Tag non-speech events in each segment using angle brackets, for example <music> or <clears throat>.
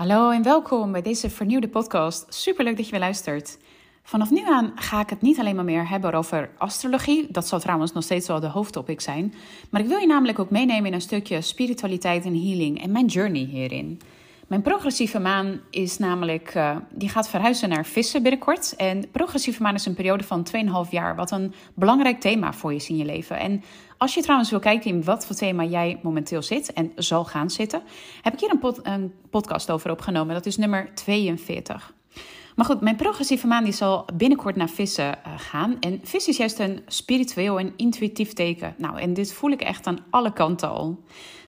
Hallo en welkom bij deze vernieuwde podcast. Superleuk dat je weer luistert. Vanaf nu aan ga ik het niet alleen maar meer hebben over astrologie. Dat zal trouwens nog steeds wel de hoofdtopic zijn. Maar ik wil je namelijk ook meenemen in een stukje spiritualiteit en healing en mijn journey hierin. Mijn progressieve maan is namelijk, uh, die gaat verhuizen naar vissen binnenkort. En progressieve maan is een periode van 2,5 jaar, wat een belangrijk thema voor je is in je leven. En als je trouwens wil kijken in wat voor thema jij momenteel zit en zal gaan zitten, heb ik hier een, een podcast over opgenomen. Dat is nummer 42. Maar goed, mijn progressieve maan die zal binnenkort naar vissen uh, gaan. En vis is juist een spiritueel en intuïtief teken. Nou, en dit voel ik echt aan alle kanten al.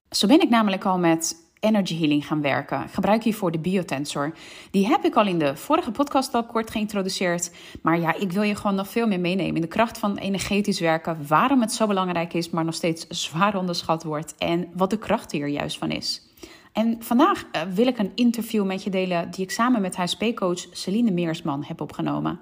Zo ben ik namelijk al met energy healing gaan werken. Ik gebruik hiervoor de biotensor. Die heb ik al in de vorige podcast al kort geïntroduceerd. Maar ja, ik wil je gewoon nog veel meer meenemen in de kracht van energetisch werken. Waarom het zo belangrijk is, maar nog steeds zwaar onderschat wordt. En wat de kracht hier juist van is. En vandaag eh, wil ik een interview met je delen die ik samen met HSP-coach Celine Meersman heb opgenomen.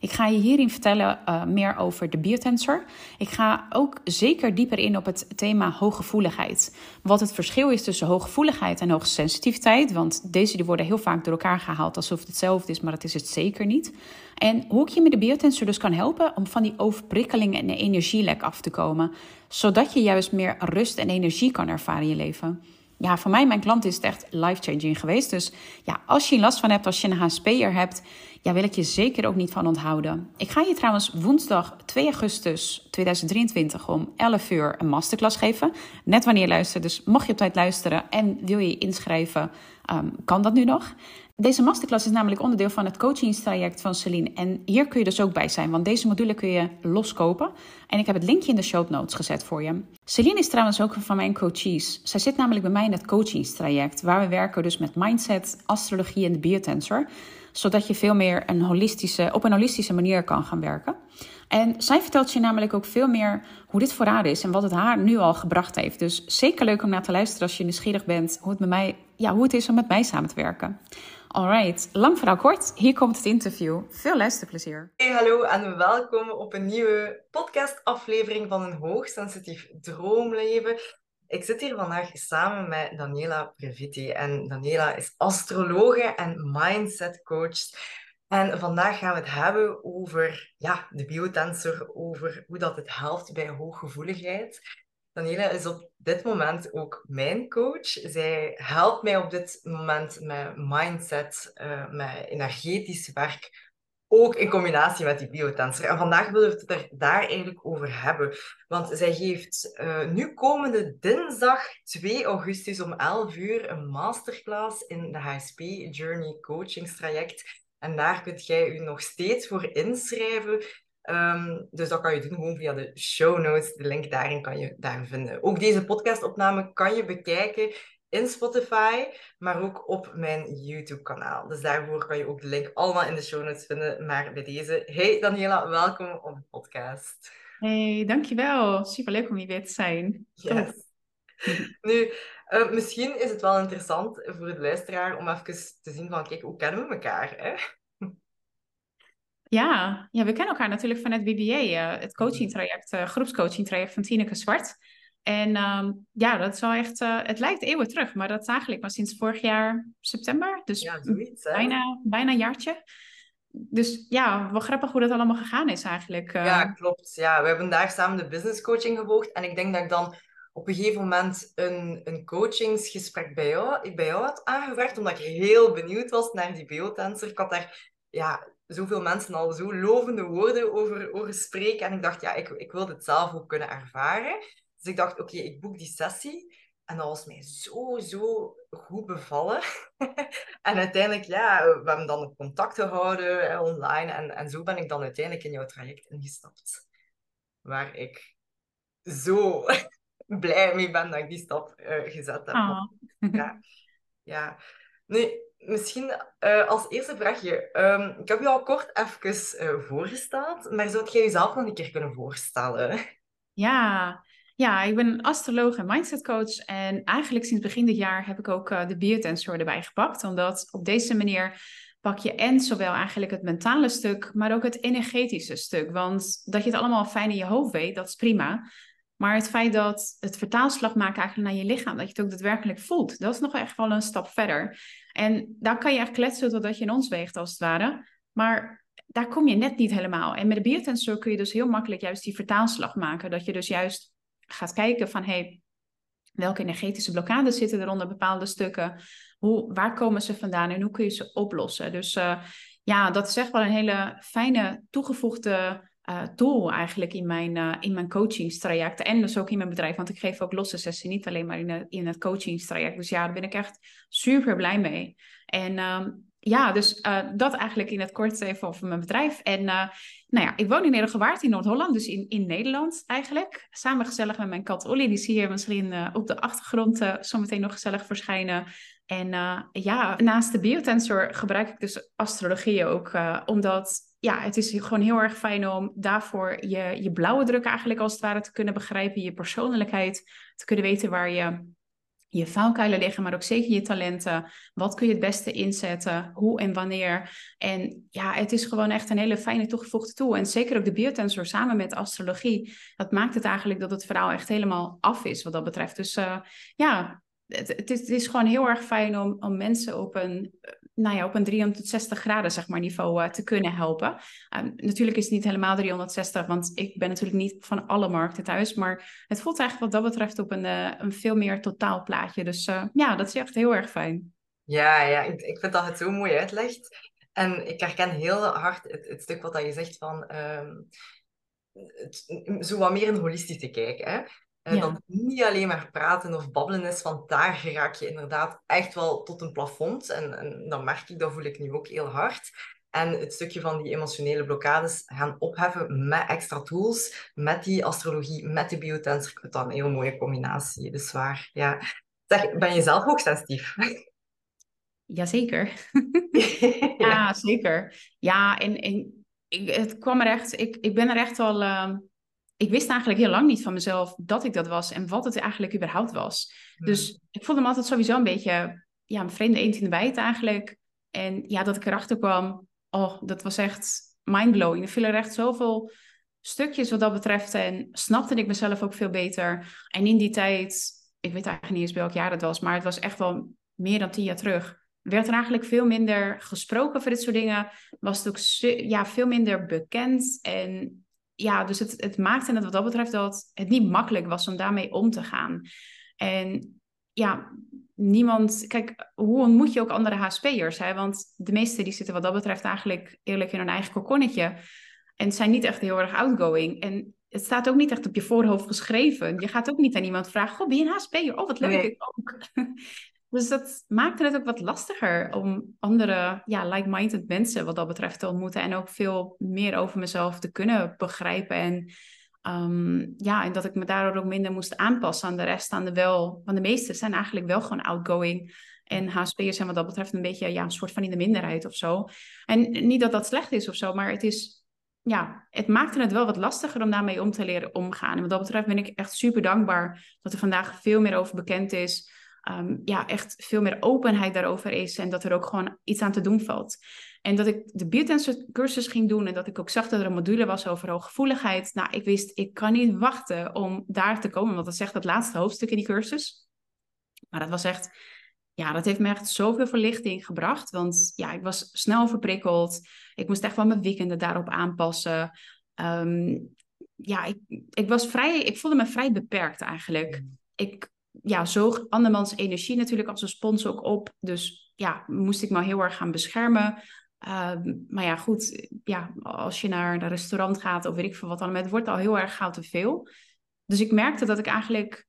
Ik ga je hierin vertellen uh, meer over de biotensor. Ik ga ook zeker dieper in op het thema hooggevoeligheid. Wat het verschil is tussen hooggevoeligheid en hoogsensitiviteit. Want deze die worden heel vaak door elkaar gehaald alsof het hetzelfde is, maar dat is het zeker niet. En hoe ik je met de biotensor dus kan helpen om van die overprikkeling en energielek af te komen. Zodat je juist meer rust en energie kan ervaren in je leven ja, voor mij, mijn klant, is het echt life-changing geweest. Dus ja, als je last van hebt, als je een HSP'er hebt, ja, wil ik je zeker ook niet van onthouden. Ik ga je trouwens woensdag 2 augustus 2023 om 11 uur een masterclass geven. Net wanneer je. Dus mocht je op tijd luisteren en wil je je inschrijven, um, kan dat nu nog. Deze masterclass is namelijk onderdeel van het coachingstraject van Celine. En hier kun je dus ook bij zijn, want deze module kun je loskopen. En ik heb het linkje in de show notes gezet voor je. Celine is trouwens ook van mijn coaches. Zij zit namelijk bij mij in het coachingstraject, waar we werken dus met mindset, astrologie en de biotensor. Zodat je veel meer een holistische, op een holistische manier kan gaan werken. En zij vertelt je namelijk ook veel meer hoe dit voor haar is en wat het haar nu al gebracht heeft. Dus zeker leuk om naar te luisteren als je nieuwsgierig bent hoe het, met mij, ja, hoe het is om met mij samen te werken. Alright, lang verhaal kort. Hier komt het interview. Veel luisterplezier. Hey, hallo en welkom op een nieuwe podcastaflevering van een hoogsensitief droomleven. Ik zit hier vandaag samen met Daniela Previti. En Daniela is astrologe en mindset coach. En vandaag gaan we het hebben over ja, de biotensor, over hoe dat het helpt bij hooggevoeligheid. Daniela is op dit moment ook mijn coach. Zij helpt mij op dit moment met mindset, uh, met energetisch werk, ook in combinatie met die biotensor. En vandaag willen we het er daar eigenlijk over hebben. Want zij geeft uh, nu komende dinsdag 2 augustus om 11 uur een masterclass in de HSP Journey Coachingstraject. En daar kunt jij u nog steeds voor inschrijven. Um, dus dat kan je doen gewoon via de show notes. De link daarin kan je daar vinden. Ook deze podcastopname kan je bekijken in Spotify, maar ook op mijn YouTube-kanaal. Dus daarvoor kan je ook de link allemaal in de show notes vinden. Maar bij deze, hey Daniela, welkom op de podcast. Hey, dankjewel. Superleuk om hier weer te zijn. Yes. nu, uh, misschien is het wel interessant voor de luisteraar om even te zien van, kijk, hoe kennen we elkaar? Hè? Ja, ja, we kennen elkaar natuurlijk van het BBA, uh, eh, het coachingtraject, uh, groepscoachingtraject van Tineke Zwart. En um, ja, dat is wel echt, uh, het lijkt eeuwen terug, maar dat is eigenlijk maar sinds vorig jaar september. Dus ja, zoiets? Bijna, bijna een jaartje. Dus ja, wel grappig hoe dat allemaal gegaan is eigenlijk. Ja, klopt. Ja, we hebben daar samen de business coaching gevolgd. En ik denk dat ik dan op een gegeven moment een, een coachingsgesprek bij jou, bij jou had aangevraagd, omdat ik heel benieuwd was naar die biotensor. Ik had daar ja, zoveel mensen al zo lovende woorden over, over spreken. En ik dacht, ja, ik, ik wil dit zelf ook kunnen ervaren. Dus ik dacht, oké, ik boek die sessie. En dat was mij zo, zo goed bevallen. <laughs> en uiteindelijk, ja, we hebben dan contact gehouden online. En, en zo ben ik dan uiteindelijk in jouw traject ingestapt. Waar ik zo <laughs> blij mee ben dat ik die stap uh, gezet heb. Oh. Ja, ja. Nu, misschien uh, als eerste vraagje. Um, ik heb je al kort even uh, voorgesteld, maar zou jij jezelf nog een keer kunnen voorstellen? Ja, ja, ik ben astroloog en mindset coach. En eigenlijk sinds begin dit jaar heb ik ook uh, de biotensor erbij gepakt. Omdat op deze manier pak je en zowel eigenlijk het mentale stuk, maar ook het energetische stuk. Want dat je het allemaal fijn in je hoofd weet, dat is prima. Maar het feit dat het vertaalslag maakt eigenlijk naar je lichaam, dat je het ook daadwerkelijk voelt, dat is nog echt wel een stap verder. En daar kan je echt kletsen totdat je in ons weegt, als het ware. Maar daar kom je net niet helemaal. En met de biotensor kun je dus heel makkelijk juist die vertaalslag maken. Dat je dus juist gaat kijken van, hey, welke energetische blokkades zitten er onder bepaalde stukken? Hoe, waar komen ze vandaan en hoe kun je ze oplossen? Dus uh, ja, dat is echt wel een hele fijne toegevoegde uh, tool eigenlijk in mijn, uh, in mijn coachingstraject. En dus ook in mijn bedrijf, want ik geef ook losse sessies, niet alleen maar in, het, in het coachingstraject. Dus ja, daar ben ik echt super blij mee. En um, ja, dus uh, dat eigenlijk in het kort even over mijn bedrijf. En nou ja, ik woon in Nedergewaard in Noord-Holland, dus in, in Nederland eigenlijk. Samen gezellig met mijn kat Olly, die zie je misschien op de achtergrond zometeen nog gezellig verschijnen. En ja, naast de biotensor gebruik ik dus astrologie ook, omdat ja, het is gewoon heel erg fijn om daarvoor je, je blauwe druk eigenlijk als het ware te kunnen begrijpen, je persoonlijkheid, te kunnen weten waar je je valkuilen liggen, maar ook zeker je talenten. Wat kun je het beste inzetten? Hoe en wanneer? En ja, het is gewoon echt een hele fijne toegevoegde tool. En zeker ook de biotensor samen met astrologie. Dat maakt het eigenlijk dat het verhaal echt helemaal af is wat dat betreft. Dus uh, ja, het, het, is, het, is, gewoon heel erg fijn om, om mensen op een nou ja, op een 360 graden zeg maar, niveau uh, te kunnen helpen. Uh, natuurlijk is het niet helemaal 360, want ik ben natuurlijk niet van alle markten thuis. Maar het voelt eigenlijk wat dat betreft op een, uh, een veel meer totaal plaatje. Dus eh, ja, dat is echt heel erg fijn. Ja, ja ik, ik vind dat het zo mooi uitlegt. En ik herken heel hard het, het stuk wat dat je zegt van... Um, het, zo wat meer een holistische kijk. Hè? En ja. dan niet alleen maar praten of babbelen is, want daar raak je inderdaad echt wel tot een plafond. En, en dat merk ik, dat voel ik nu ook heel hard. En het stukje van die emotionele blokkades gaan opheffen met extra tools, met die astrologie, met de biotensor. Ik vind dat een heel mooie combinatie. Dus waar, ja. Zeg, ben je zelf ook sensitief? Jazeker. ja, <laughs> zeker. Ja, en, en ik, het kwam er echt... Ik, ik ben er echt al... ik wist eigenlijk heel lang niet van mezelf dat ik dat was en wat het eigenlijk überhaupt was. Hmm. Dus ik voelde me altijd sowieso een beetje ja, een vreemde eend in de bijt eigenlijk. En ja, dat ik erachter kwam, oh, dat was echt mindblowing. Er vielen er echt zoveel stukjes wat dat betreft en snapte ik mezelf ook veel beter. En in die tijd, ik weet eigenlijk niet eens welk jaar het was, maar het was echt wel meer dan tien jaar terug werd er eigenlijk veel minder gesproken over dit soort dingen. Was het ook ja, veel minder bekend. En ja, dus het, het maakte het wat dat betreft dat het niet makkelijk was om daarmee om te gaan. En ja, niemand... Kijk, hoe ontmoet je ook andere HSP'ers? Hè? Want de meesten die zitten wat dat betreft eigenlijk eerlijk in hun eigen kokonnetje. En zijn niet echt heel erg outgoing. En het staat ook niet echt op je voorhoofd geschreven. Je gaat ook niet aan iemand vragen, goh, ben je een HSP'er? Oh, wat leuk, ik ook. <laughs> Dus dat maakte het ook wat lastiger om andere ja, like-minded mensen wat dat betreft te ontmoeten. En ook veel meer over mezelf te kunnen begrijpen. En, um, ja, en dat ik me daardoor ook minder moest aanpassen aan de rest. Aan de wel, want de meesten zijn eigenlijk wel gewoon outgoing. En HSP'ers zijn wat dat betreft een beetje ja, een soort van in de minderheid of zo. En niet dat dat slecht is of zo, maar het is ja, het maakte het wel wat lastiger om daarmee om te leren omgaan. En wat dat betreft ben ik echt super dankbaar dat er vandaag veel meer over bekend is um, ja, echt veel meer openheid daarover is en dat er ook gewoon iets aan te doen valt. En dat ik de biotensor cursus ging doen en dat ik ook zag dat er een module was over hooggevoeligheid. Nou, ik wist, ik kan niet wachten om daar te komen, want dat zegt het laatste hoofdstuk in die cursus. Maar dat was echt, ja, dat heeft me echt zoveel verlichting gebracht. Want ja, ik was snel verprikkeld. Ik moest echt wel mijn weekenden daarop aanpassen. Um, ja, ik, ik was vrij, ik voelde me vrij beperkt eigenlijk. Mm. Ik ja, zoog andermans energie natuurlijk als een spons ook op. Dus ja, moest ik me heel erg gaan beschermen. Ehm, maar ja, goed, ja, als je naar een restaurant gaat of weet ik veel wat dan, het wordt al heel erg gauw te veel. Dus ik merkte dat ik eigenlijk,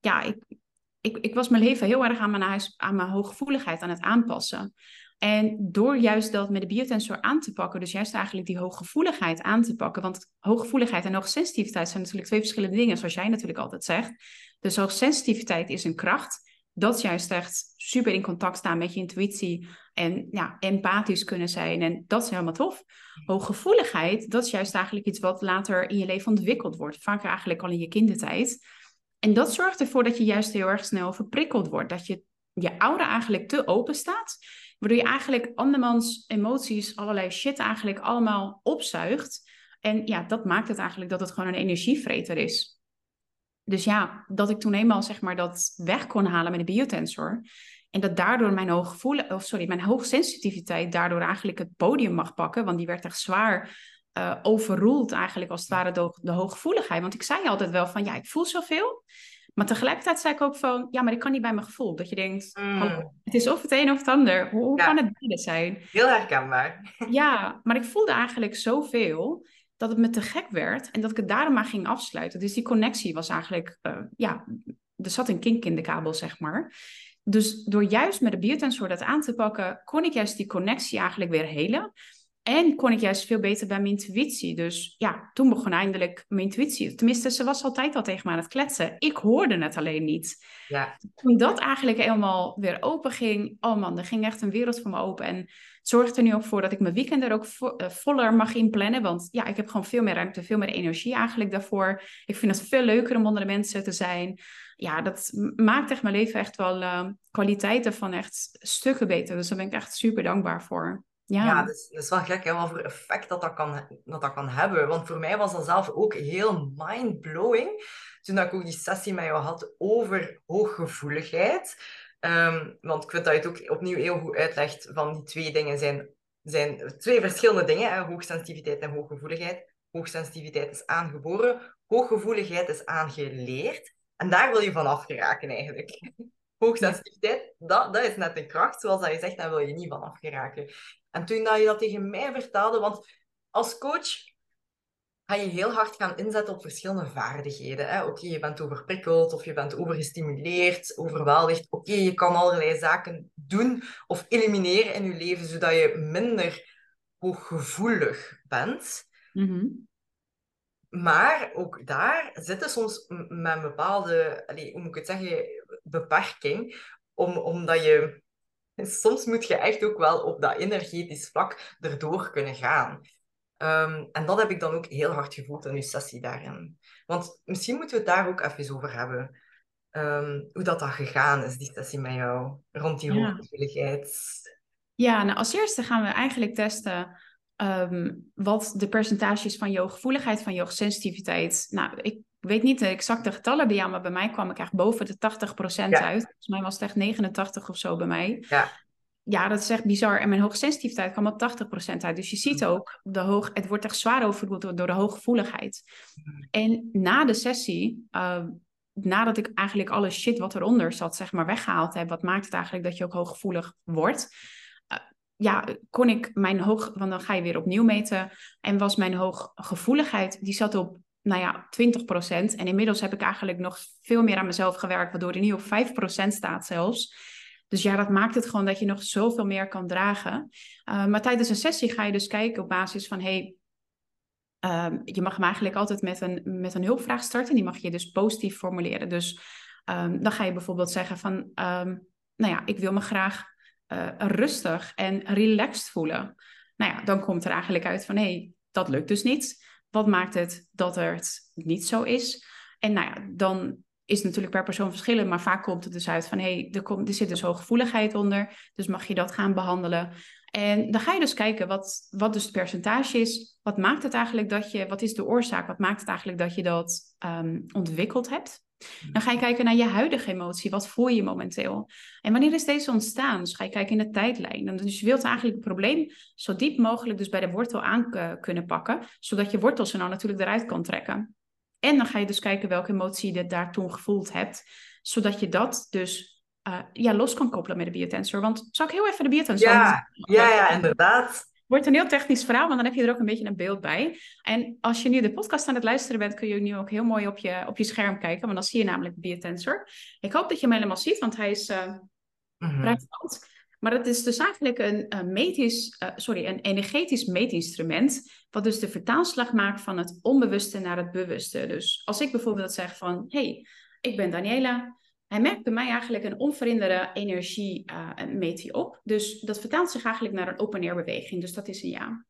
ja, ik, ik, ik was mijn leven heel erg aan mijn, huis, aan mijn hooggevoeligheid aan het aanpassen. En door juist dat met de biotensor aan te pakken, dus juist eigenlijk die hooggevoeligheid aan te pakken, want hooggevoeligheid en hoogsensitiviteit zijn natuurlijk twee verschillende dingen, zoals jij natuurlijk altijd zegt. Dus hoogsensitiviteit is een kracht. Dat is juist echt super in contact staan met je intuïtie en ja, empathisch kunnen zijn. En dat is helemaal tof. Hooggevoeligheid, dat is juist eigenlijk iets wat later in je leven ontwikkeld wordt. Vaak eigenlijk al in je kindertijd. En dat zorgt ervoor dat je juist heel erg snel verprikkeld wordt. Dat je je aura eigenlijk te open staat. Waardoor je eigenlijk andermans emoties, allerlei shit eigenlijk allemaal opzuigt. En ja, dat maakt het eigenlijk dat het gewoon een energievreter is. Dus ja, dat ik toen eenmaal zeg maar dat weg kon halen met de biotensor. En dat daardoor mijn hooggevoel, of sorry, mijn hoogsensitiviteit daardoor eigenlijk het podium mag pakken. Want die werd echt zwaar uh, overroeld eigenlijk als het ware door de hooggevoeligheid. Want ik zei altijd wel van ja, ik voel zoveel. Maar tegelijkertijd zei ik ook van ja, maar ik kan niet bij mijn gevoel. Dat je denkt, mm. het is of het een of het ander. Hoe, kan het beide zijn? Heel herkenbaar. <laughs> Ja, maar ik voelde eigenlijk zoveel dat het me te gek werd en dat ik het daarom maar ging afsluiten. Dus die connectie was eigenlijk, uh, ja, er zat een kink in de kabel, zeg maar. Dus door juist met de biotensor dat aan te pakken, kon ik juist die connectie eigenlijk weer helen. En kon ik juist veel beter bij mijn intuïtie. Dus ja, toen begon eindelijk mijn intuïtie. Tenminste, ze was altijd al tegen me aan het kletsen. Ik hoorde het alleen niet. Ja. Toen dat eigenlijk helemaal weer open ging. Oh man, er ging echt een wereld voor me open. En het zorgt er nu ook voor dat ik mijn weekend er ook eh, voller mag inplannen. Want ja, ik heb gewoon veel meer ruimte, veel meer energie eigenlijk daarvoor. Ik vind het veel leuker om onder de mensen te zijn. Ja, dat maakt echt mijn leven echt wel uh, kwaliteiten van echt stukken beter. Dus daar ben ik echt super dankbaar voor. Ja, ja dat, is, wel gek wat voor effect dat dat, kan, dat dat kan hebben. Want voor mij was dat zelf ook heel mind-blowing. Toen ik ook die sessie met jou had over hooggevoeligheid. Um, want ik vind dat je het ook opnieuw heel goed uitlegt van die twee dingen zijn, zijn twee verschillende dingen. Hè, hoogsensitiviteit en hooggevoeligheid. Hoogsensitiviteit is aangeboren, hooggevoeligheid is aangeleerd. En daar wil je vanaf geraken eigenlijk. Hoogsensitiviteit, dat, dat is net een kracht, zoals dat je zegt, daar wil je niet vanaf geraken. En toen dat je dat tegen mij vertelde, want als coach ga je heel hard gaan inzetten op verschillende vaardigheden. Oké, je bent overprikkeld of je bent overgestimuleerd, overweldigd. Oké, je kan allerlei zaken doen of elimineren in je leven, zodat je minder hooggevoelig bent. Mm Maar ook daar zitten soms met een bepaalde, allez, hoe moet ik het zeggen, beperking, om, omdat je soms moet je echt ook wel op dat energetisch vlak erdoor kunnen gaan. Ehm, en dat heb ik dan ook heel hard gevoeld in uw sessie daarin. Want misschien moeten we het daar ook even over hebben. Ehm, hoe dat, dat gegaan is, die sessie met jou, rond die ja. hooggevoeligheid. Ja, nou als eerste gaan we eigenlijk testen ehm, wat de percentages van je hooggevoeligheid, van je hoogsensitiviteit. Nou, ik weet niet de exacte getallen bij jou, maar bij mij kwam ik echt boven de 80% uit. Volgens mij was het echt 89 of zo bij mij. Ja. Ja, dat is echt bizar. En mijn hoogsensitiviteit kwam op 80% uit. Dus je ziet mm. ook, de hoog, het wordt echt zwaar overroeld door de hooggevoeligheid. Mm. En na de sessie, uh, nadat ik eigenlijk alle shit wat eronder zat, zeg maar, weggehaald heb, wat maakt het eigenlijk dat je ook hooggevoelig wordt? Uh, ja, kon ik mijn hoog, want dan ga je weer opnieuw meten. En was mijn hooggevoeligheid, die zat op nou ja, 20%. En inmiddels heb ik eigenlijk nog veel meer aan mezelf gewerkt, waardoor die nu op 5% staat zelfs. Dus ja, dat maakt het gewoon dat je nog zoveel meer kan dragen. Uh, maar tijdens een sessie ga je dus kijken op basis van, hey, uh, je mag hem eigenlijk altijd met een, met een hulpvraag starten. Die mag je dus positief formuleren. Dus um, dan ga je bijvoorbeeld zeggen van, um, nou ja, ik wil me graag uh, rustig en relaxed voelen. Nou ja, dan komt er eigenlijk uit van, hé, hey, dat lukt dus niet. Wat maakt het dat het niet zo is? En nou ja, dan is het natuurlijk per persoon verschillend, maar vaak komt het dus uit van hé, hey, er, komt, er zit dus hooggevoeligheid onder, dus mag je dat gaan behandelen. En dan ga je dus kijken wat, wat dus het percentage is. Wat maakt het eigenlijk dat je, wat is de oorzaak? Wat maakt het eigenlijk dat je dat um, ontwikkeld hebt? Dan ga je kijken naar je huidige emotie. Wat voel je momenteel? En wanneer is deze ontstaan? Dus ga je kijken in de tijdlijn. En dus je wilt eigenlijk het probleem zo diep mogelijk dus bij de wortel aan kunnen pakken, zodat je wortels er nou natuurlijk eruit kan trekken. En dan ga je dus kijken welke emotie je daar toen gevoeld hebt, zodat je dat dus uh, ja, los kan koppelen met de biotensor. Want zal ik heel even de biotensor... Ja, ja, ja, inderdaad wordt een heel technisch verhaal, want dan heb je er ook een beetje een beeld bij. En als je nu de podcast aan het luisteren bent, kun je nu ook heel mooi op je, op je scherm kijken, want dan zie je namelijk de biotensor. Ik hoop dat je hem helemaal ziet, want hij is uh, Maar het is dus eigenlijk een, een metisch, uh, sorry, een energetisch meetinstrument, wat dus de vertaalslag maakt van het onbewuste naar het bewuste. Dus als ik bijvoorbeeld zeg van, hey, ik ben Daniela, hij merkt bij mij eigenlijk een onverhinderde energie uh, op. Dus dat vertaalt zich eigenlijk naar een open-air beweging. Dus dat is een ja.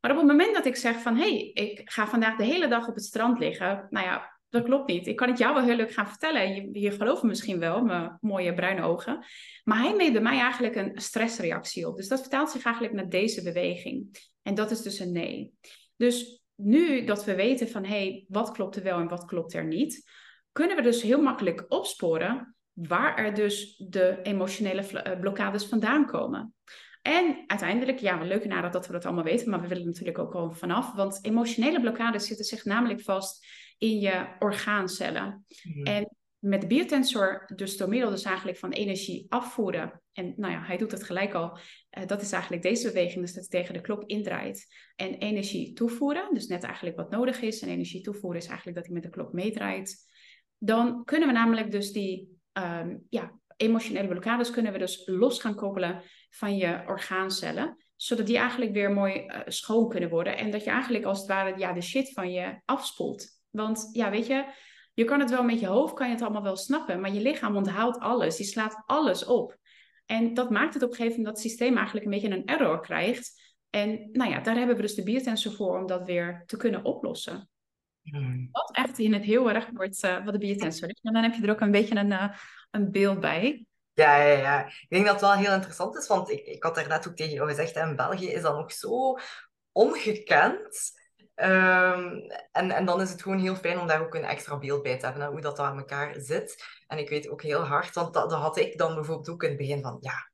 Maar op het moment dat ik zeg van... hé, hey, ik ga vandaag de hele dag op het strand liggen. Nou ja, dat klopt niet. Ik kan het jou wel heel leuk gaan vertellen. Je, gelooft misschien wel, mijn mooie bruine ogen. Maar hij meet bij mij eigenlijk een stressreactie op. Dus dat vertaalt zich eigenlijk naar deze beweging. En dat is dus een nee. Dus nu dat we weten van... hé, hey, wat klopt er wel en wat klopt er niet kunnen we dus heel makkelijk opsporen waar er dus de emotionele eh, blokkades vandaan komen. En uiteindelijk, ja, we leuke nadat dat we dat allemaal weten, maar we willen natuurlijk ook al vanaf. Want emotionele blokkades zitten zich namelijk vast in je orgaancellen. Mhm. En met de biotensor, dus door middel dus eigenlijk van energie afvoeren. En nou ja, hij doet het gelijk al. Uh, dat is eigenlijk deze beweging, dus dat hij tegen de klok indraait. En energie toevoeren, dus net eigenlijk wat nodig is. En energie toevoeren is eigenlijk dat hij met de klok meedraait. Dan kunnen we namelijk dus die um, ja, emotionele blokkades kunnen we dus los gaan koppelen van je orgaancellen. Zodat die eigenlijk weer mooi uh, schoon kunnen worden. En dat je eigenlijk als het ware ja, de shit van je afspoelt. Want ja, weet je, je kan het wel met je hoofd, kan je het allemaal wel snappen. Maar je lichaam onthoudt alles. Die slaat alles op. En dat maakt het op een gegeven moment dat het systeem eigenlijk een beetje een error krijgt. En nou ja, daar hebben we dus de biotensor voor om dat weer te kunnen oplossen. Wat echt in het heel erg wordt uh, wat de biotensor is. Maar dan heb je er ook een beetje een, uh, een beeld bij. Ja, ja, ja. Ik denk dat het wel heel interessant is, want ik, ik had daar net ook tegen jou gezegd, in België is dat nog zo ongekend. Um, en, en dan is het gewoon heel fijn om daar ook een extra beeld bij te hebben, hoe dat aan elkaar zit. En ik weet ook heel hard, want dat, dat had ik dan bijvoorbeeld ook in het begin van, ja,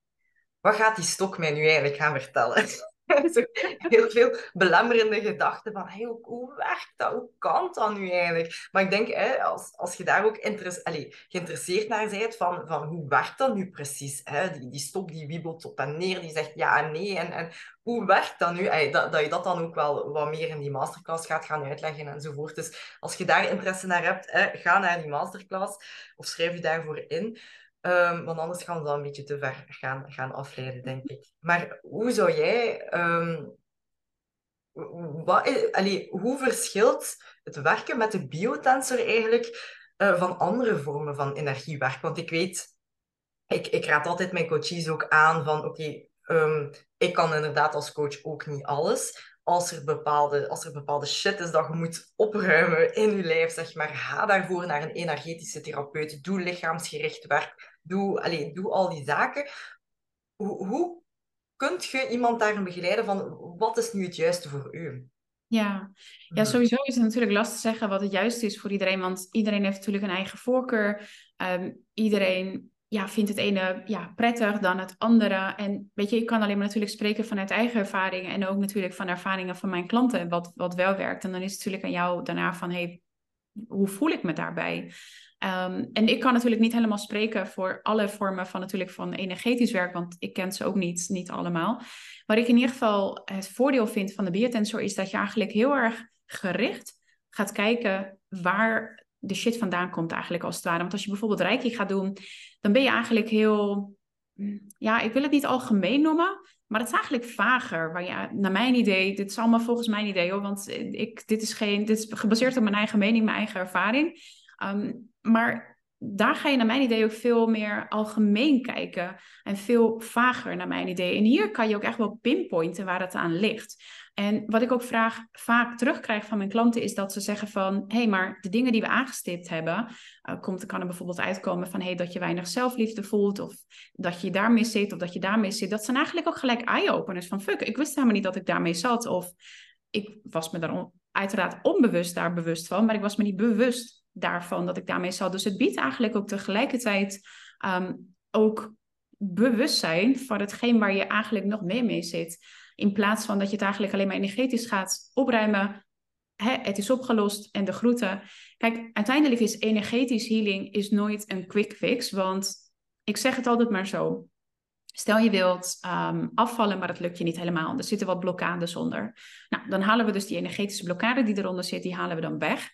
wat gaat die stok mij nu eigenlijk gaan vertellen? <laughs> <laughs> heel veel belemmerende gedachten van hey, hoe, werkt dat? Hoe kan dat nu eigenlijk? Maar ik denk, hè, als, als je daar ook interesse, allez, geïnteresseerd naar bent van, van hoe werkt dat nu precies? Hè? Die, die stok die wiebelt op en neer, die zegt ja en nee. En, en hoe werkt dat nu? Dat, dat je dat dan ook wel wat meer in die masterclass gaat gaan uitleggen enzovoort. Dus als je daar interesse naar hebt, hè, ga naar die masterclass of schrijf je daarvoor in. Um, want anders gaan we dan een beetje te ver gaan, gaan afleiden, denk ik. Maar hoe zou jij... Um, wat, allee, hoe verschilt het werken met de biotensor eigenlijk uh, van andere vormen van energiewerk? Want ik weet, ik, ik raad altijd mijn coaches ook aan van oké, ehm, ik kan inderdaad als coach ook niet alles. Als er, bepaalde, als er bepaalde shit is dat je moet opruimen in je lijf, zeg maar, ga daarvoor naar een energetische therapeut. Doe lichaamsgericht werk doe, allez, doe al die zaken. Hoe, hoe kunt je iemand daarin begeleiden van wat is nu het juiste voor u? Ja. ja, sowieso is het natuurlijk lastig te zeggen wat het juiste is voor iedereen, want iedereen heeft natuurlijk een eigen voorkeur. Um, iedereen ja, vindt het ene ja, prettig dan het andere. En weet je, ik kan alleen maar natuurlijk spreken vanuit eigen ervaringen en ook natuurlijk van ervaringen van mijn klanten, wat, wat wel werkt. En dan is het natuurlijk aan jou daarna van, hey, hoe voel ik me daarbij? Um, en ik kan natuurlijk niet helemaal spreken voor alle vormen van natuurlijk van energetisch werk, want ik ken ze ook niet, niet allemaal. Waar ik in ieder geval het voordeel vind van de biotensor is dat je eigenlijk heel erg gericht gaat kijken waar de shit vandaan komt eigenlijk als het ware. Want als je bijvoorbeeld reiki gaat doen, dan ben je eigenlijk heel, ja, ik wil het niet algemeen noemen, maar het is eigenlijk vager. Waar ja, naar mijn idee, dit is allemaal volgens mijn idee hoor, want ik, dit is geen, dit is gebaseerd op mijn eigen mening, mijn eigen ervaring. Um, maar daar ga je naar mijn idee ook veel meer algemeen kijken en veel vager naar mijn idee. En hier kan je ook echt wel pinpointen waar het aan ligt. En wat ik ook vraag, vaak terugkrijg van mijn klanten is dat ze zeggen van... hé, hey, maar de dingen die we aangestipt hebben... Uh, komt, kan er bijvoorbeeld uitkomen van hey, dat je weinig zelfliefde voelt... of dat je daarmee zit of dat je daarmee zit. Dat zijn eigenlijk ook gelijk eye-openers van... fuck, ik wist helemaal niet dat ik daarmee zat. Of ik was me daar uiteraard onbewust daar bewust van... maar ik was me niet bewust daarvan dat ik daarmee zat. Dus het biedt eigenlijk ook tegelijkertijd um, ook bewustzijn van hetgeen waar je eigenlijk nog mee mee zit. In plaats van dat je het eigenlijk alleen maar energetisch gaat opruimen. Hè, het is opgelost en de groeten. Kijk, uiteindelijk is energetisch healing is nooit een quick fix. Want ik zeg het altijd maar zo. Stel je wilt um, afvallen, maar dat lukt je niet helemaal. Er zitten wat blokkades onder. Nou, dan halen we dus die energetische blokkade die eronder zit, die halen we dan weg.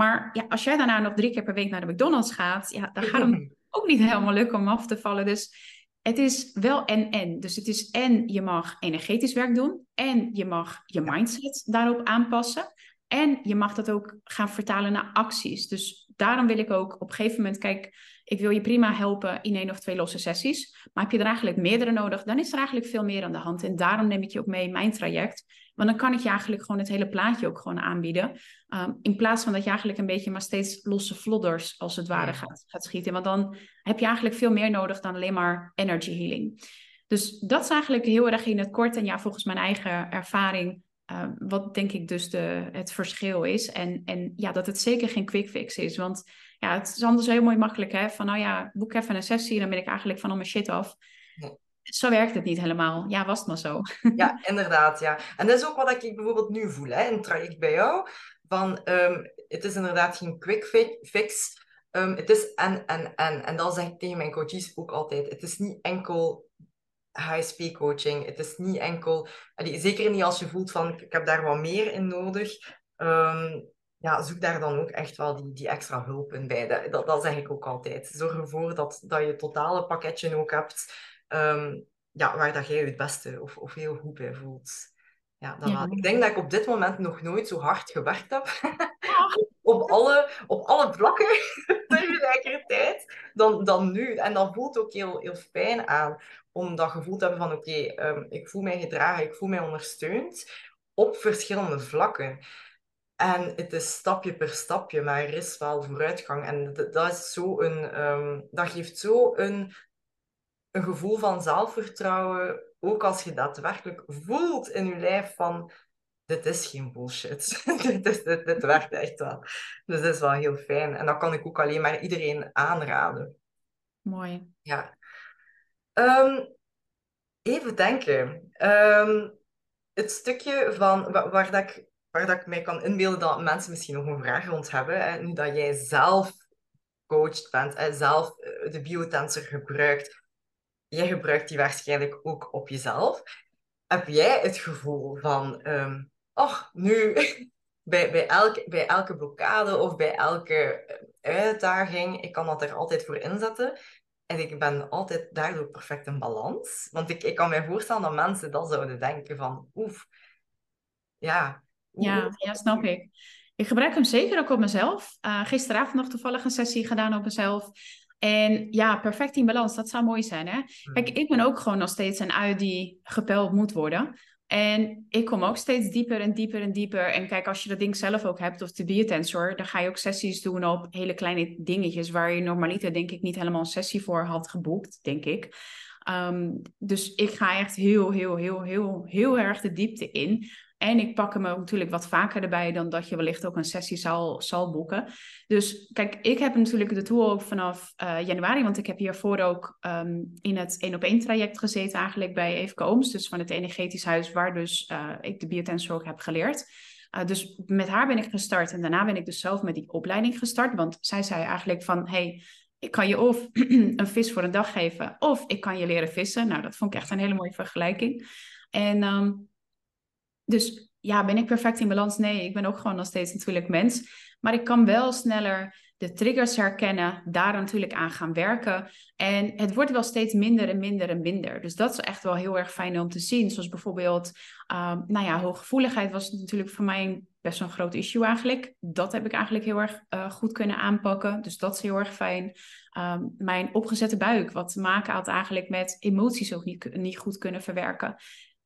Maar ja, als jij daarna nog drie keer per week naar de McDonald's gaat, ja, dan gaat het <laughs> ook niet helemaal lukken om af te vallen. Dus het is wel en-en. Dus het is en je mag energetisch werk doen en je mag je mindset daarop aanpassen. En je mag dat ook gaan vertalen naar acties. Dus daarom wil ik ook op een gegeven moment, kijk, ik wil je prima helpen in één of twee losse sessies. Maar heb je er eigenlijk meerdere nodig, dan is er eigenlijk veel meer aan de hand. En daarom neem ik je ook mee in mijn traject. Want dan kan ik je eigenlijk gewoon het hele plaatje ook gewoon aanbieden. Um, in plaats van dat je eigenlijk een beetje maar steeds losse vlodders als het ware gaat, gaat schieten. Want dan heb je eigenlijk veel meer nodig dan alleen maar energy healing. Dus dat is eigenlijk heel erg in het kort. En ja, volgens mijn eigen ervaring Uh, wat denk ik dus de, het verschil is. En, en ja, dat het zeker geen quick fix is. Want ja, het is anders heel mooi makkelijk. Hè? Van nou ja, boek even een sessie. Dan ben ik eigenlijk van al mijn shit af. Zo werkt het niet helemaal. Ja, was het maar zo. Ja, <laughs> inderdaad. Ja. En dat is ook wat ik bijvoorbeeld nu voel hè, in het traject bij jou. Van, um, het is inderdaad geen quick fix. Um, het is en, en, en. En dat zeg ik tegen mijn coaches ook altijd. Het is niet enkel HSP-coaching. Het is niet enkel... zeker niet als je voelt van, ik heb daar wat meer in nodig. Um, ja, zoek daar dan ook echt wel die, die extra hulp in bij. Dat, dat, zeg ik ook altijd. Zorg ervoor dat, dat je het totale pakketje ook hebt. Um, ja, waar dat jij je het beste of, of heel goed bij voelt. Ja, dan Ik denk dat ik op dit moment nog nooit zo hard gewerkt heb. <laughs> op, alle, op alle vlakken <laughs> tegelijkertijd dan, dan nu. En dat voelt ook heel, heel fijn aan om dat gevoel te hebben van oké, ehm, ik voel mij gedragen, ik voel mij ondersteund op verschillende vlakken. En het is stapje per stapje, maar er is wel vooruitgang. En dat, is zo een, um, dat geeft zo een, een gevoel van zelfvertrouwen, ook als je daadwerkelijk voelt in je lijf van dit is geen bullshit. <laughs> dit, is, dit, dit werkt echt wel. Dus dat is wel heel fijn. En dat kan ik ook alleen maar iedereen aanraden. Mooi. Ja. Um, even denken. Um, het stukje van waar, waar, dat ik, waar dat ik mij kan inbeelden dat mensen misschien nog een vraag rond hebben, hè, nu dat jij zelf coached bent en zelf eh, de biotensor gebruikt, jij gebruikt die waarschijnlijk ook op jezelf. Heb jij het gevoel van, um, oh, nu <laughs> bij, bij, elke, bij elke blokkade of bij elke eh, uitdaging, ik kan dat er altijd voor inzetten. En ik ben altijd daardoor perfect in balans. Want ik, ik kan me voorstellen dat mensen dat zouden denken van, oef, ja. Ja, ja, snap ik. Ik gebruik hem zeker ook op mezelf. Uh, gisteravond nog toevallig een sessie gedaan op mezelf. En ja, perfect in balans, dat zou mooi zijn. Hè? Kijk, hmm. ik ben ook gewoon nog steeds een ui die gepeld moet worden. En ik kom ook steeds dieper en dieper en dieper. En kijk, als je dat ding zelf ook hebt, of de biotensor, dan ga je ook sessies doen op hele kleine dingetjes waar je normaliter denk ik niet helemaal een sessie voor had geboekt, denk ik. Ehm, dus ik ga echt heel, heel, heel, heel, heel erg de diepte in. En ik pak hem natuurlijk wat vaker erbij dan dat je wellicht ook een sessie zal, zal boeken. Dus kijk, ik heb natuurlijk de tool ook vanaf uh, januari, want ik heb hiervoor ook um, in het één op één traject gezeten eigenlijk bij Eve Ooms, dus van het energetisch huis, waar dus uh, ik de biotensor ook heb geleerd. Uh, dus met haar ben ik gestart en daarna ben ik dus zelf met die opleiding gestart, want zij zei eigenlijk van, hey, ik kan je of <clears throat> een vis voor een dag geven, of ik kan je leren vissen. Nou, dat vond ik echt een hele mooie vergelijking. En um, dus ja, ben ik perfect in balans? Nee, ik ben ook gewoon nog steeds natuurlijk mens. Maar ik kan wel sneller de triggers herkennen, daar natuurlijk aan gaan werken. En het wordt wel steeds minder en minder en minder. Dus dat is echt wel heel erg fijn om te zien. Zoals bijvoorbeeld, uh, nou ja, hooggevoeligheid was natuurlijk voor mij best een groot issue eigenlijk. Dat heb ik eigenlijk heel erg uh, goed kunnen aanpakken. Dus dat is heel erg fijn. Um, mijn opgezette buik, wat te maken had eigenlijk met emoties ook niet goed kunnen verwerken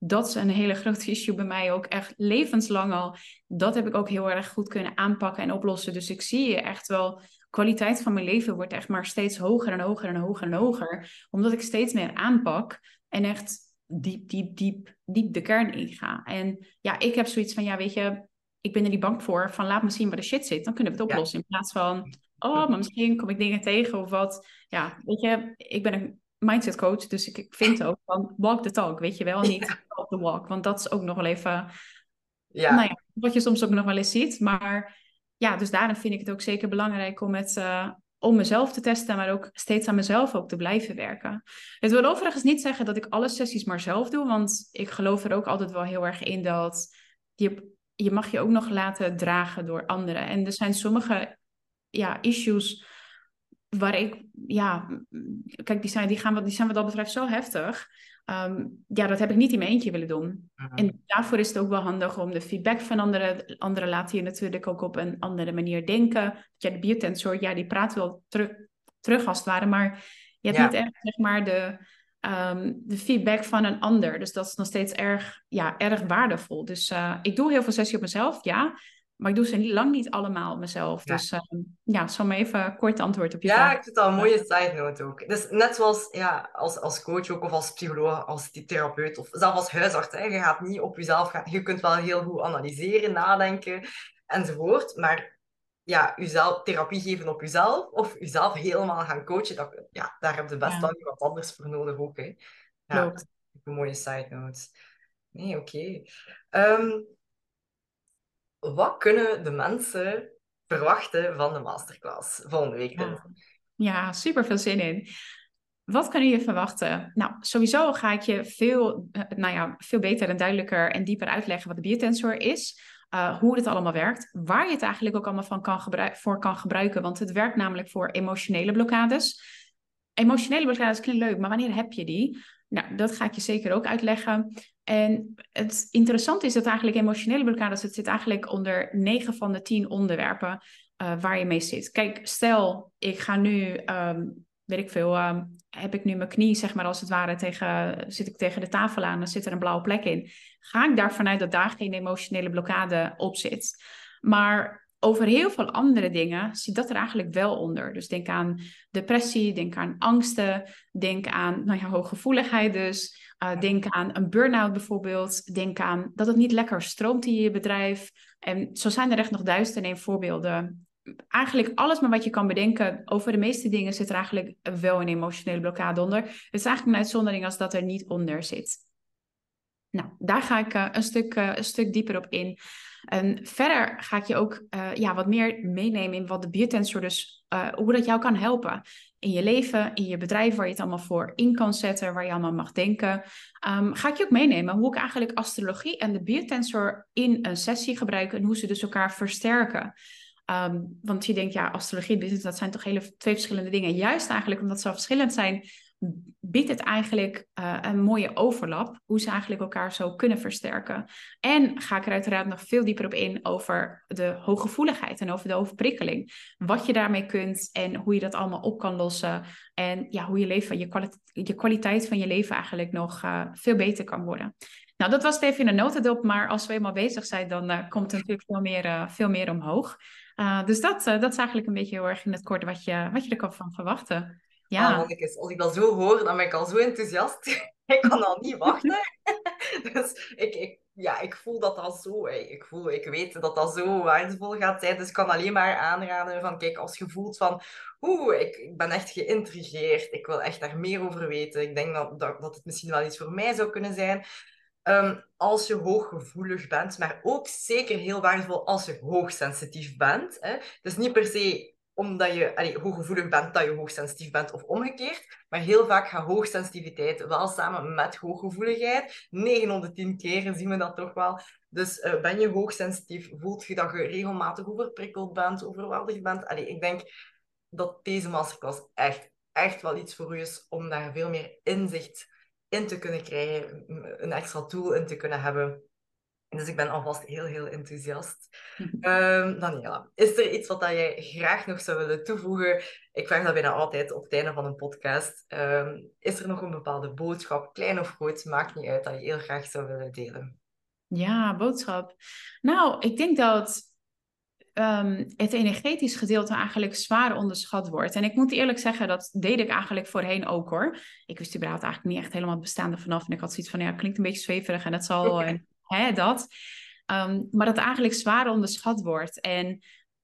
dat is een hele grote issue bij mij ook echt levenslang al. Dat heb ik ook heel erg goed kunnen aanpakken en oplossen. Dus ik zie echt wel, kwaliteit van mijn leven wordt echt maar steeds hoger en hoger en hoger en hoger. Omdat ik steeds meer aanpak en echt diep, diep, diep, diep de kern inga. En ja, ik heb zoiets van, ja, weet je, ik ben er niet bang voor van laat me zien waar de shit zit. Dan kunnen we het oplossen. In plaats van, oh, maar misschien kom ik dingen tegen of wat. Ja, weet je, ik ben een mindset coach. Dus ik, vind <laughs> ook van walk the talk, weet je wel. Niet op the walk. Want dat is ook nog wel even... Ja. Nou ja, wat je soms ook nog wel eens ziet. Maar ja, dus daarom vind ik het ook zeker belangrijk om het... Uh, om mezelf te testen, maar ook steeds aan mezelf ook te blijven werken. Het wil overigens niet zeggen dat ik alle sessies maar zelf doe, want ik geloof er ook altijd wel heel erg in dat je, je mag je ook nog laten dragen door anderen. En er zijn sommige ja, issues waar ik, ja, kijk, die zijn, die, gaan, die zijn wat dat betreft zo heftig. Ehm, ja, dat heb ik niet in mijn eentje willen doen. Mhm. En daarvoor is het ook wel handig om de feedback van anderen. Anderen laten je natuurlijk ook op een andere manier denken. Ja, de biotensor, ja, die praat wel terug, terug als het ware, maar je hebt niet echt, zeg maar, de, ehm, de feedback van een ander. Dus dat is nog steeds erg, ja, erg waardevol. Dus uh, ik doe heel veel sessie op mezelf, ja. Maar ik doe ze lang niet allemaal mezelf. Dus uh, ja, zo maar even kort antwoord op je ja, vraag. Ja, ik vind dat een mooie side note ook. Dus net zoals ja, als, als coach ook, of als psycholoog, als therapeut, of zelfs als huisarts. Hè, je gaat niet op jezelf gaan. Je kunt wel heel goed analyseren, nadenken enzovoort. Maar ja, jezelf, therapie geven op jezelf, of jezelf helemaal gaan coachen, dat, ja, daar heb je best wel iemand anders voor nodig ook. Hè. Ja, een mooie side note. Nee, oké. Okay. Ehm, wat kunnen de mensen verwachten van de masterclass volgende week? Ja, super veel zin in. Wat kunnen je verwachten? Nou, sowieso ga ik je veel, eh, nou ja, veel beter en duidelijker en dieper uitleggen wat de biotensor is. Uh, hoe het allemaal werkt. Waar je het eigenlijk ook allemaal van kan voor kan gebruiken. Want het werkt namelijk voor emotionele blokkades. Emotionele blokkades klinken leuk, maar wanneer heb je die? Nou, dat ga ik je zeker ook uitleggen. En het interessante is dat eigenlijk emotionele blokkades, het zit eigenlijk onder 9 van de 10 onderwerpen uh, waar je mee zit. Kijk, stel, ik ga nu, um, weet ik veel, um, heb ik nu mijn knie, zeg maar als het ware, tegen, zit ik tegen de tafel aan, dan zit er een blauwe plek in. Ga ik daarvan uit dat daar geen emotionele blokkade op zit. Maar over heel veel andere dingen zit dat er eigenlijk wel onder. Dus denk aan depressie, denk aan angsten, denk aan nou ja, hooggevoeligheid dus. Uh, denk aan een burn-out bijvoorbeeld. Denk aan dat het niet lekker stroomt in je bedrijf. En zo zijn er echt nog duizend en één voorbeelden. Eigenlijk alles maar wat je kan bedenken, over de meeste dingen zit er eigenlijk wel een emotionele blokkade onder. Het is eigenlijk een uitzondering als dat er niet onder zit. Nou, daar ga ik uh, een, stuk, uh, een stuk dieper op in. En verder ga ik je ook uh, ja, wat meer meenemen in wat de biotensor dus, uh, hoe dat jou kan helpen. In je leven, in je bedrijf, waar je het allemaal voor in kan zetten, waar je allemaal mag denken. Um, ga ik je ook meenemen hoe ik eigenlijk astrologie en de biotensor in een sessie gebruik en hoe ze dus elkaar versterken. Um, want je denkt, ja, astrologie en business, dat zijn toch hele twee verschillende dingen. Juist eigenlijk omdat ze verschillend zijn, biedt het eigenlijk uh, een mooie overlap, hoe ze eigenlijk elkaar zo kunnen versterken. En ga ik er uiteraard nog veel dieper op in over de hooggevoeligheid en over de overprikkeling. Wat je daarmee kunt en hoe je dat allemaal op kan lossen. En ja, hoe je, leven, je, kwaliteit, je kwaliteit van je leven eigenlijk nog uh, veel beter kan worden. Nou, dat was het even in een notendop, maar als we eenmaal bezig zijn, dan uh, komt er natuurlijk veel meer, veel meer omhoog. dus dat, dat is eigenlijk een beetje heel erg in het kort wat je, wat je er kan van verwachten. Ja. Ah, als ik dat zo hoor, dan ben ik al zo enthousiast. <laughs> ik kan al niet wachten. <laughs> dus ik, ik, ja, ik voel dat dat zo... Ik, voel, ik weet dat dat zo waardevol gaat zijn. Dus ik kan alleen maar aanraden van... Kijk, als je voelt van... Oeh, ik, ben echt geïntrigeerd. Ik wil echt daar meer over weten. Ik denk dat, dat, dat het misschien wel iets voor mij zou kunnen zijn. Um, als je hooggevoelig bent, maar ook zeker heel waardevol als je hoogsensitief bent. Hè. Dus niet per se omdat je hooggevoelig bent, dat je hoogsensitief bent of omgekeerd. Maar heel vaak gaat hoogsensitiviteit wel samen met hooggevoeligheid. 910 keren zien we dat toch wel. Dus uh, ben je hoogsensitief, voelt je dat je regelmatig overprikkeld bent, overweldigd bent. Allee, ik denk dat deze masterclass echt, echt wel iets voor u is om daar veel meer inzicht in te kunnen krijgen, een extra tool in te kunnen hebben dus ik ben alvast heel, heel enthousiast. Um, Daniela, is er iets wat jij graag nog zou willen toevoegen? Ik vraag dat bijna altijd op het einde van een podcast. Um, is er nog een bepaalde boodschap, klein of groot, maakt niet uit, dat je heel graag zou willen delen? Ja, boodschap. Nou, ik denk dat um, het energetisch gedeelte eigenlijk zwaar onderschat wordt. En ik moet eerlijk zeggen, dat deed ik eigenlijk voorheen ook hoor. Ik wist überhaupt eigenlijk niet echt helemaal het bestaande vanaf. En ik had zoiets van, ja, klinkt een beetje zweverig en dat zal... <laughs> hè, dat. Um, maar dat eigenlijk zwaar onderschat wordt. En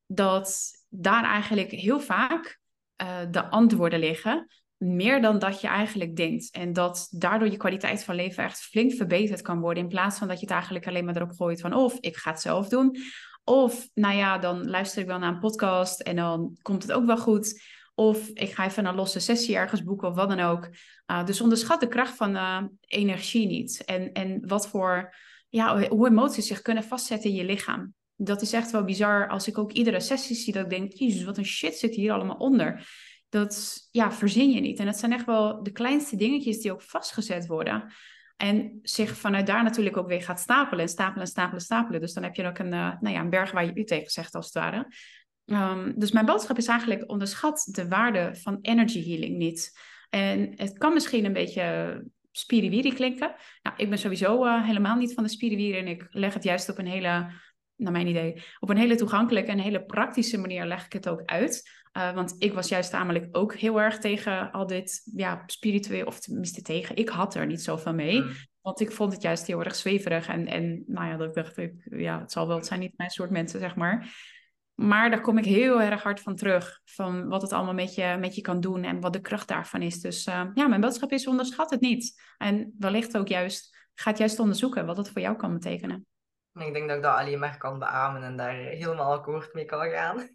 dat daar eigenlijk heel vaak uh, de antwoorden liggen. Meer dan dat je eigenlijk denkt. En dat daardoor je kwaliteit van leven echt flink verbeterd kan worden. In plaats van dat je het eigenlijk alleen maar erop gooit van of ik ga het zelf doen. Of nou ja, dan luister ik wel naar een podcast en dan komt het ook wel goed. Of ik ga even een losse sessie ergens boeken of wat dan ook. Uh, dus onderschat de kracht van uh, energie niet. En, en wat voor ja, hoe emoties zich kunnen vastzetten in je lichaam. Dat is echt wel bizar als ik ook iedere sessie zie dat ik denk, jezus, wat een shit zit hier allemaal onder. Dat ja, verzin je niet. En dat zijn echt wel de kleinste dingetjes die ook vastgezet worden. En zich vanuit daar natuurlijk ook weer gaat stapelen en stapelen en stapelen stapelen. Dus dan heb je ook een, uh, nou ja, een berg waar je u tegen zegt als het ware. Um, dus mijn boodschap is eigenlijk onderschat de waarde van energy healing niet. En het kan misschien een beetje spiriwiri klinken. Nou, ik ben sowieso uh, helemaal niet van de spiriwiri en ik leg het juist op een hele naar mijn idee, op een hele toegankelijke en hele praktische manier leg ik het ook uit. Uh, want ik was juist namelijk ook heel erg tegen al dit ja, spiritueel, of tenminste tegen. Ik had er niet zoveel mee. Mm. Want ik vond het juist heel erg zweverig. En, en nou ja, dat dacht ik, ja, het zal wel, het zijn niet mijn soort mensen, zeg maar. Maar daar kom ik heel erg hard van terug. Van wat het allemaal met je, met je kan doen en wat de kracht daarvan is. Dus uh, ja, mijn boodschap is onderschat het niet. En wellicht ook juist, ga het juist onderzoeken wat het voor jou kan betekenen. Ik denk dat ik dat alleen maar kan beamen en daar helemaal akkoord mee kan gaan.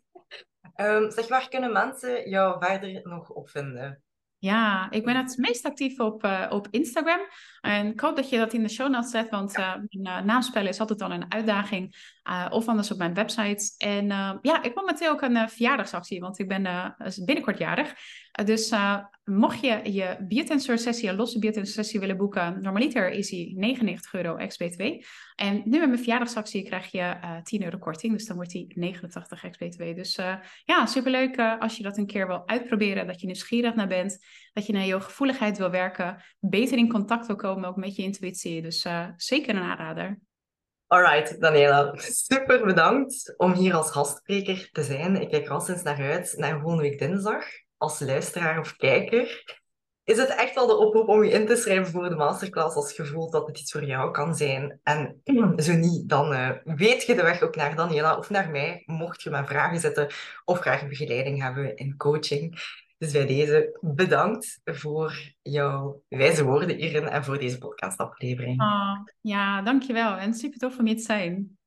Um, <laughs> zeg, waar kunnen mensen jou verder nog op vinden? Ja, ik ben het meest actief op, uh, op Instagram. En ik hoop dat je dat in de show notes zet, want uh, mijn uh, naamspellen is altijd al een uitdaging. of anders op mijn website. En ja, ik momenteel ook een verjaardagsactie, want ik ben binnenkort jarig. dus mocht je je biotensor sessie, een losse biotensor sessie willen boeken, normaliter is die 99 euro ex-BTW. En nu met mijn verjaardagsactie krijg je 10 euro korting, dus dan wordt die 89 ex-BTW. Dus ja, superleuk als je dat een keer wil uitproberen, dat je nieuwsgierig naar bent, dat je naar je gevoeligheid wil werken, beter in contact wil komen ook met je intuïtie. Dus zeker een aanrader. Alright, Daniela, super bedankt om hier als gastspreker te zijn. Ik kijk er al sinds naar uit naar volgende week dinsdag als luisteraar of kijker, is het echt wel de oproep om je in te schrijven voor de masterclass als je voelt dat het iets voor jou kan zijn. En <clears throat> zo niet, dan uh, weet je de weg ook naar Daniela of naar mij, mocht je mijn vragen zetten of graag begeleiding hebben in coaching. Dus bij deze bedankt voor jouw wijze woorden hierin en voor deze podcastaflevering. Oh, ja, dankjewel. En super tof om je te zijn.